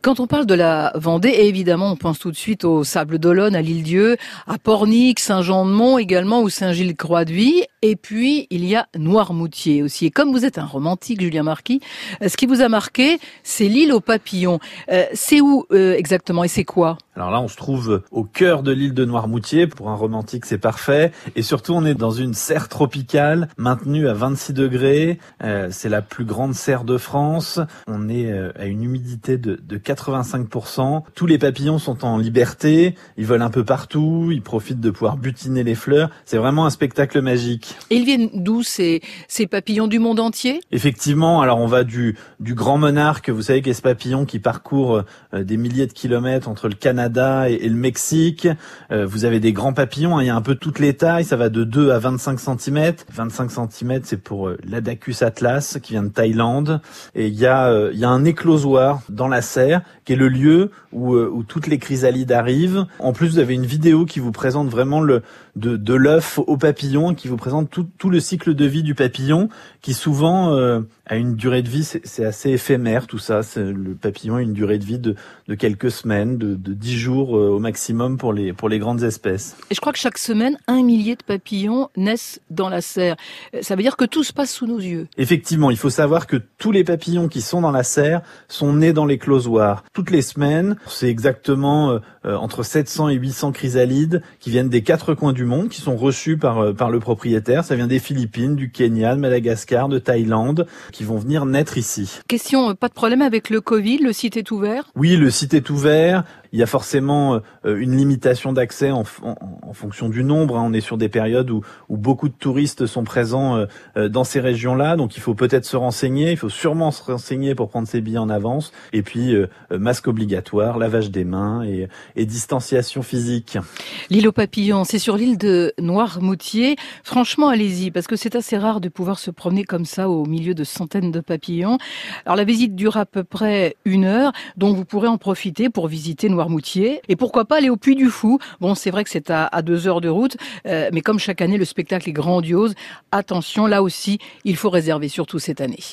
Quand on parle de la Vendée, évidemment, on pense tout de suite au Sable d'Olonne, à l'Île-Dieu, à Pornic, Saint-Jean-de-Mont également, ou Saint-Gilles-Croix-de-Vie. Et puis, il y a Noirmoutier aussi. Et comme vous êtes un romantique, Julien Marquis, euh, ce qui vous a marqué, c'est l'île aux papillons. Euh, c'est où euh, exactement et c'est quoi? Alors là, on se trouve au cœur de l'île de Noirmoutier. Pour un romantique, c'est parfait. Et surtout, on est dans une serre tropicale maintenue à 26 degrés. Euh, c'est la plus grande serre de France. On est euh, à une humidité de, de 85%. Tous les papillons sont en liberté. Ils volent un peu partout. Ils profitent de pouvoir butiner les fleurs. C'est vraiment un spectacle magique. Et ils viennent d'où ces, ces papillons du monde entier? Effectivement. Alors on va du, du grand monarque. Vous savez qu'est ce papillon qui parcourt euh, des milliers de kilomètres entre le Canada et, le Mexique. Euh, vous avez des grands papillons, hein, il y a un peu toutes les tailles, ça va de 2 à 25 cm. 25 cm, c'est pour euh, l'Adacus atlas qui vient de Thaïlande. Et il y a, il y a un éclosoir dans la serre qui est le lieu où, où toutes les chrysalides arrivent. En plus, vous avez une vidéo qui vous présente vraiment le de, de l'œuf au papillon, qui vous présente tout, le cycle de vie du papillon, qui souvent a une durée de vie, c'est assez éphémère tout ça. Le papillon a une durée de vie de, de quelques semaines, de, de 10 jours euh, au maximum pour les, pour les grandes espèces. Et je crois que chaque semaine, un millier de papillons naissent dans la serre. Euh, ça veut dire que tout se passe sous nos yeux. Effectivement, il faut savoir que tous les papillons qui sont dans la serre sont nés dans les closoirs. Toutes les semaines, c'est exactement euh, entre 700 et 800 chrysalides qui viennent des quatre coins du monde, qui sont reçus par, par le propriétaire. Ça vient des Philippines, du Kenya, de Madagascar, de Thaïlande, qui vont venir naître ici. Question, pas de problème avec le Covid, le site est ouvert? Oui, le site est ouvert. Il y a forcément euh, une limitation d'accès en, en, fonction du nombre. Hein. On est sur des périodes où, où beaucoup de touristes sont présents euh, euh, dans ces régions-là, donc il faut peut-être se renseigner. Il faut sûrement se renseigner pour prendre ses billets en avance. Et puis masque obligatoire, lavage des mains et, et distanciation physique. L'île aux papillons, c'est sur l'île de Noirmoutier. Franchement, allez-y, parce que c'est assez rare de pouvoir se promener comme ça au milieu de centaines de papillons. Alors la visite dure à peu près une heure, donc vous pourrez en profiter pour visiter Noirmoutier. Et pourquoi pas aller au Puy du Fou Bon, c'est vrai que c'est à, deux heures de route, euh, mais comme chaque année, le spectacle est grandiose. Attention, là aussi, il faut réserver, surtout cette année.